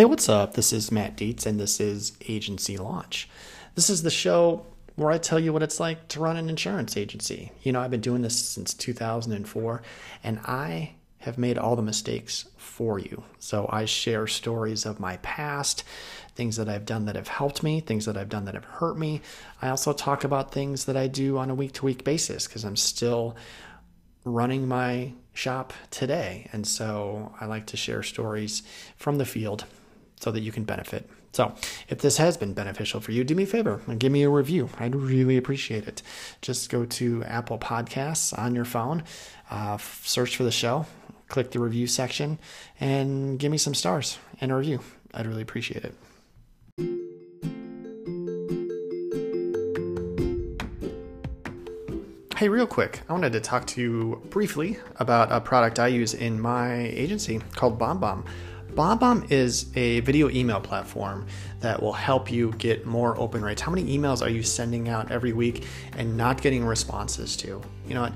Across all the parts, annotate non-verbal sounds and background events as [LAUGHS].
Hey, what's up? This is Matt Dietz, and this is Agency Launch. This is the show where I tell you what it's like to run an insurance agency. You know, I've been doing this since 2004, and I have made all the mistakes for you. So I share stories of my past, things that I've done that have helped me, things that I've done that have hurt me. I also talk about things that I do on a week to week basis because I'm still running my shop today. And so I like to share stories from the field so that you can benefit. So, if this has been beneficial for you, do me a favor and give me a review. I'd really appreciate it. Just go to Apple Podcasts on your phone, uh, search for the show, click the review section, and give me some stars and a review. I'd really appreciate it. Hey, real quick, I wanted to talk to you briefly about a product I use in my agency called BombBomb. BombBomb is a video email platform that will help you get more open rates. How many emails are you sending out every week and not getting responses to? You know what?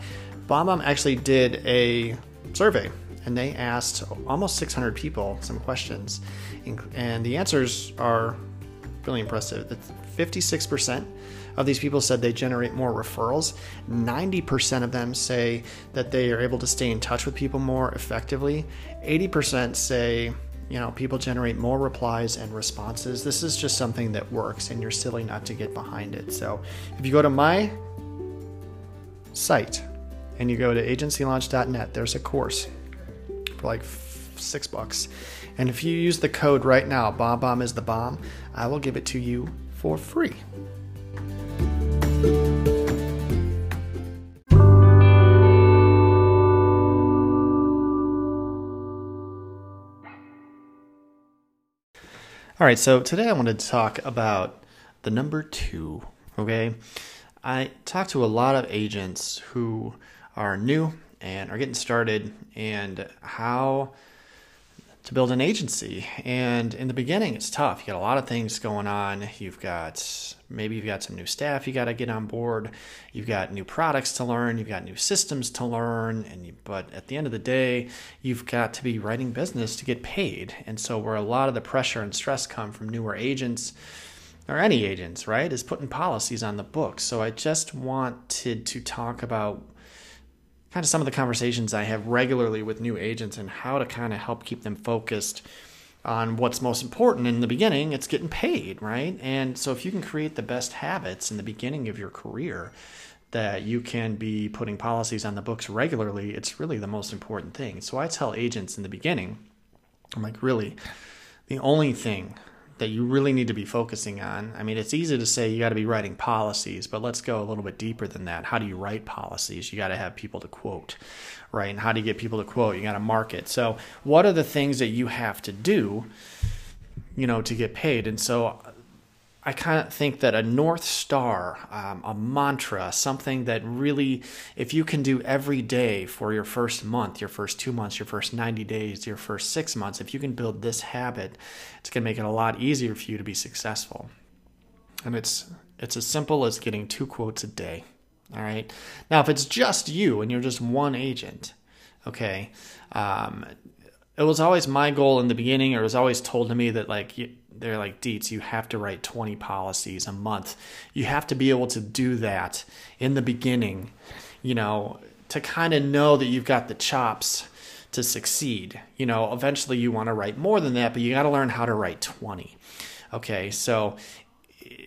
BombBomb actually did a survey and they asked almost 600 people some questions, and the answers are really impressive. 56% of these people said they generate more referrals. 90% of them say that they are able to stay in touch with people more effectively. 80% say, you know, people generate more replies and responses. This is just something that works, and you're silly not to get behind it. So if you go to my site and you go to agencylaunch.net, there's a course for like six bucks. And if you use the code right now, Bomb Bomb is the bomb, I will give it to you for free. All right, so today I wanted to talk about the number two. Okay, I talk to a lot of agents who are new and are getting started, and how to build an agency. And in the beginning, it's tough. You got a lot of things going on. You've got maybe you've got some new staff you got to get on board. You've got new products to learn. You've got new systems to learn. And you, but at the end of the day, you've got to be writing business to get paid. And so where a lot of the pressure and stress come from newer agents or any agents, right, is putting policies on the books. So I just wanted to talk about kind of some of the conversations I have regularly with new agents and how to kind of help keep them focused on what's most important. In the beginning it's getting paid right? And so if you can create the best habits in the beginning of your career that you can be putting policies on the books regularly it's really the most important thing. So i tell agents in the beginning i'm like really the only thing that you really need to be focusing on. I mean, it's easy to say you got to be writing policies, but let's go a little bit deeper than that. How do you write policies? You got to have people to quote, right? And how do you get people to quote? You got to market. So, what are the things that you have to do, you know, to get paid? And so, I kind of think that a North Star, um, a mantra, something that really, if you can do every day for your first month, your first two months, your first 90 days, your first six months, if you can build this habit, it's going to make it a lot easier for you to be successful. And it's, it's as simple as getting two quotes a day. All right. Now, if it's just you and you're just one agent, okay, um, it was always my goal in the beginning, or it was always told to me that, like, they're like Dietz, you have to write 20 policies a month. You have to be able to do that in the beginning, you know, to kind of know that you've got the chops to succeed. You know, eventually you want to write more than that, but you got to learn how to write 20. Okay, so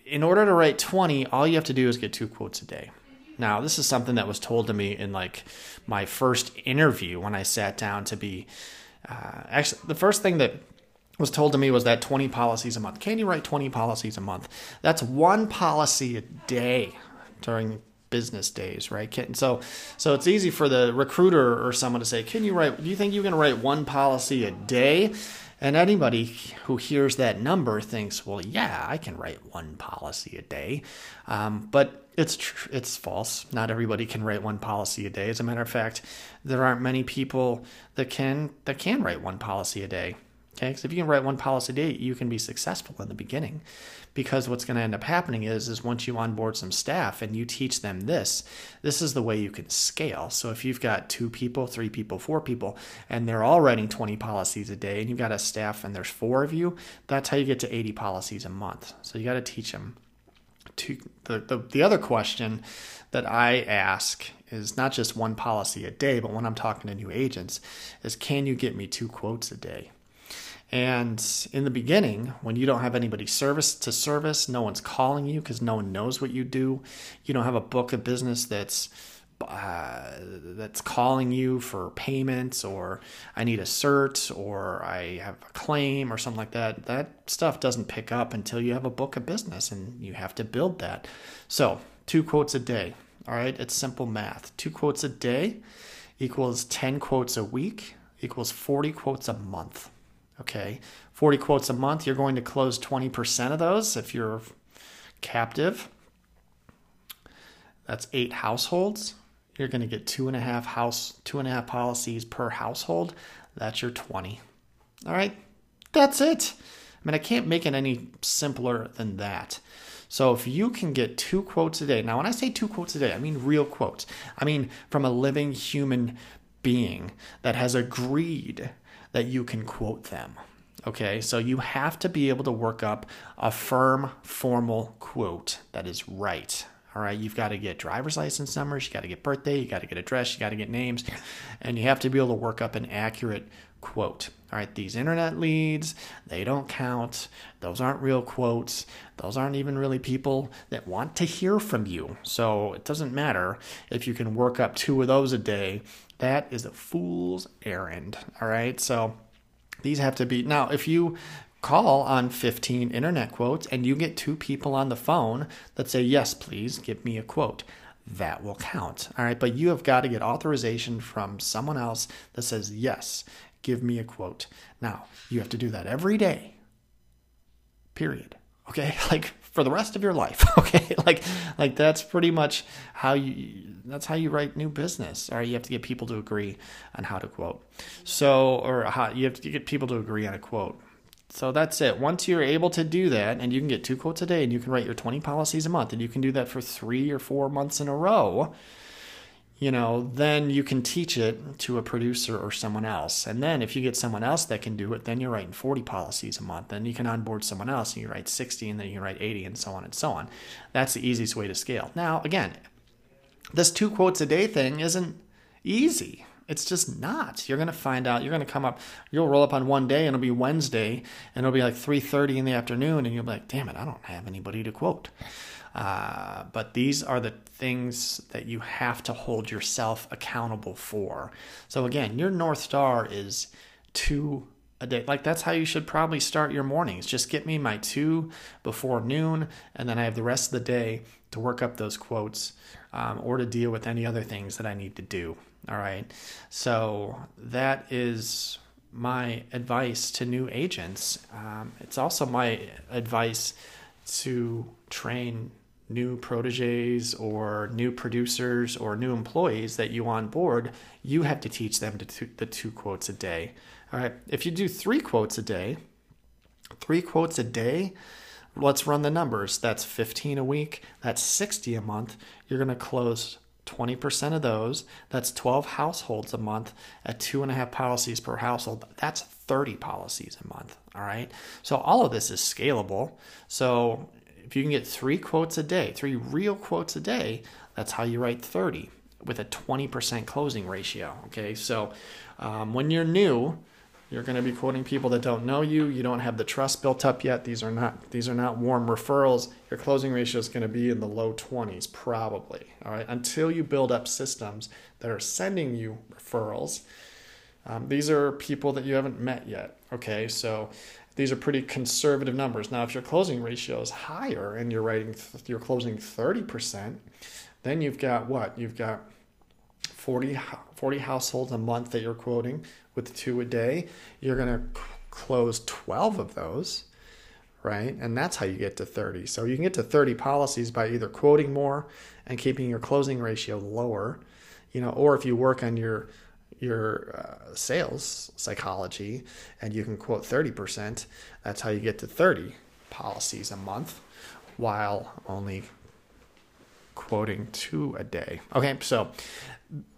in order to write 20, all you have to do is get two quotes a day. Now, this is something that was told to me in like my first interview when I sat down to be. Uh, actually, the first thing that was told to me was that 20 policies a month. Can you write 20 policies a month? That's one policy a day during business days, right? Can, so, so it's easy for the recruiter or someone to say, "Can you write? Do you think you're going to write one policy a day?" And anybody who hears that number thinks, "Well, yeah, I can write one policy a day," um, but it's tr- it's false. Not everybody can write one policy a day. As a matter of fact, there aren't many people that can that can write one policy a day. Okay, because if you can write one policy a day, you can be successful in the beginning. Because what's going to end up happening is, is once you onboard some staff and you teach them this, this is the way you can scale. So if you've got two people, three people, four people, and they're all writing 20 policies a day, and you've got a staff and there's four of you, that's how you get to 80 policies a month. So you got to teach them. To the, the the other question that I ask is not just one policy a day, but when I'm talking to new agents, is can you get me two quotes a day? And in the beginning, when you don't have anybody service to service, no one's calling you because no one knows what you do. You don't have a book of business that's uh, that's calling you for payments or I need a cert or I have a claim or something like that. That stuff doesn't pick up until you have a book of business and you have to build that. So, two quotes a day. All right, it's simple math. Two quotes a day equals 10 quotes a week equals 40 quotes a month. Okay, 40 quotes a month, you're going to close 20% of those if you're captive. That's eight households. You're going to get two and a half house, two and a half policies per household. That's your 20. All right, that's it. I mean, I can't make it any simpler than that. So if you can get two quotes a day, now when I say two quotes a day, I mean real quotes. I mean from a living human being that has agreed that you can quote them. Okay, so you have to be able to work up a firm, formal quote that is right. All right, you've got to get driver's license numbers, you got to get birthday, you got to get address, you got to get names, and you have to be able to work up an accurate quote. All right, these internet leads, they don't count. Those aren't real quotes. Those aren't even really people that want to hear from you. So it doesn't matter if you can work up two of those a day. That is a fool's errand. All right, so these have to be now if you call on 15 internet quotes and you get two people on the phone that say, Yes, please give me a quote that will count. All right, but you have got to get authorization from someone else that says, Yes, give me a quote. Now, you have to do that every day, period. Okay, [LAUGHS] like for the rest of your life. [LAUGHS] Okay, like like that's pretty much how you that's how you write new business. all right you have to get people to agree on how to quote. So or how you have to get people to agree on a quote. So that's it. Once you're able to do that, and you can get two quotes a day, and you can write your 20 policies a month, and you can do that for three or four months in a row, you know, then you can teach it to a producer or someone else. And then if you get someone else that can do it, then you're writing 40 policies a month. Then you can onboard someone else and you write 60, and then you write 80, and so on and so on. That's the easiest way to scale. Now, again, this two quotes a day thing isn't easy. It's just not. You're gonna find out. You're gonna come up. You'll roll up on one day, and it'll be Wednesday, and it'll be like 3:30 in the afternoon, and you'll be like, "Damn it, I don't have anybody to quote." Uh, but these are the things that you have to hold yourself accountable for. So again, your north star is two a day. Like that's how you should probably start your mornings. Just get me my two before noon, and then I have the rest of the day to work up those quotes um, or to deal with any other things that I need to do. All right. So that is my advice to new agents. Um, it's also my advice to train new proteges or new producers or new employees that you onboard. You have to teach them to two, the two quotes a day. All right. If you do three quotes a day, three quotes a day, let's run the numbers. That's 15 a week. That's 60 a month. You're going to close 20% of those, that's 12 households a month at two and a half policies per household. That's 30 policies a month. All right. So all of this is scalable. So if you can get three quotes a day, three real quotes a day, that's how you write 30 with a 20% closing ratio. Okay. So um, when you're new, you're going to be quoting people that don't know you. You don't have the trust built up yet. These are not these are not warm referrals. Your closing ratio is going to be in the low 20s probably. All right, until you build up systems that are sending you referrals. Um, these are people that you haven't met yet. Okay, so these are pretty conservative numbers. Now, if your closing ratio is higher and you're writing you're closing 30%, then you've got what? You've got 40, 40 households a month that you're quoting with two a day, you're going to close 12 of those, right? And that's how you get to 30. So you can get to 30 policies by either quoting more and keeping your closing ratio lower, you know, or if you work on your your uh, sales psychology and you can quote 30%, that's how you get to 30 policies a month while only quoting two a day. Okay, so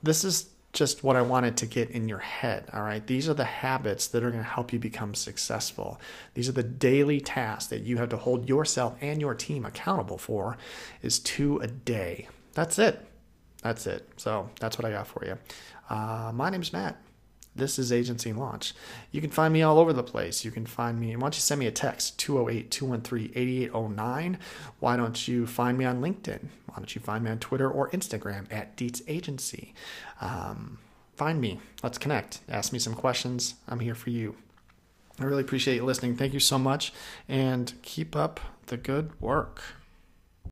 this is just what I wanted to get in your head. All right. These are the habits that are going to help you become successful. These are the daily tasks that you have to hold yourself and your team accountable for is two a day. That's it. That's it. So that's what I got for you. Uh, my name's Matt. This is Agency Launch. You can find me all over the place. You can find me, why don't you send me a text, 208 213 8809. Why don't you find me on LinkedIn? Why don't you find me on Twitter or Instagram at Dietz Agency? Um, find me. Let's connect. Ask me some questions. I'm here for you. I really appreciate you listening. Thank you so much and keep up the good work.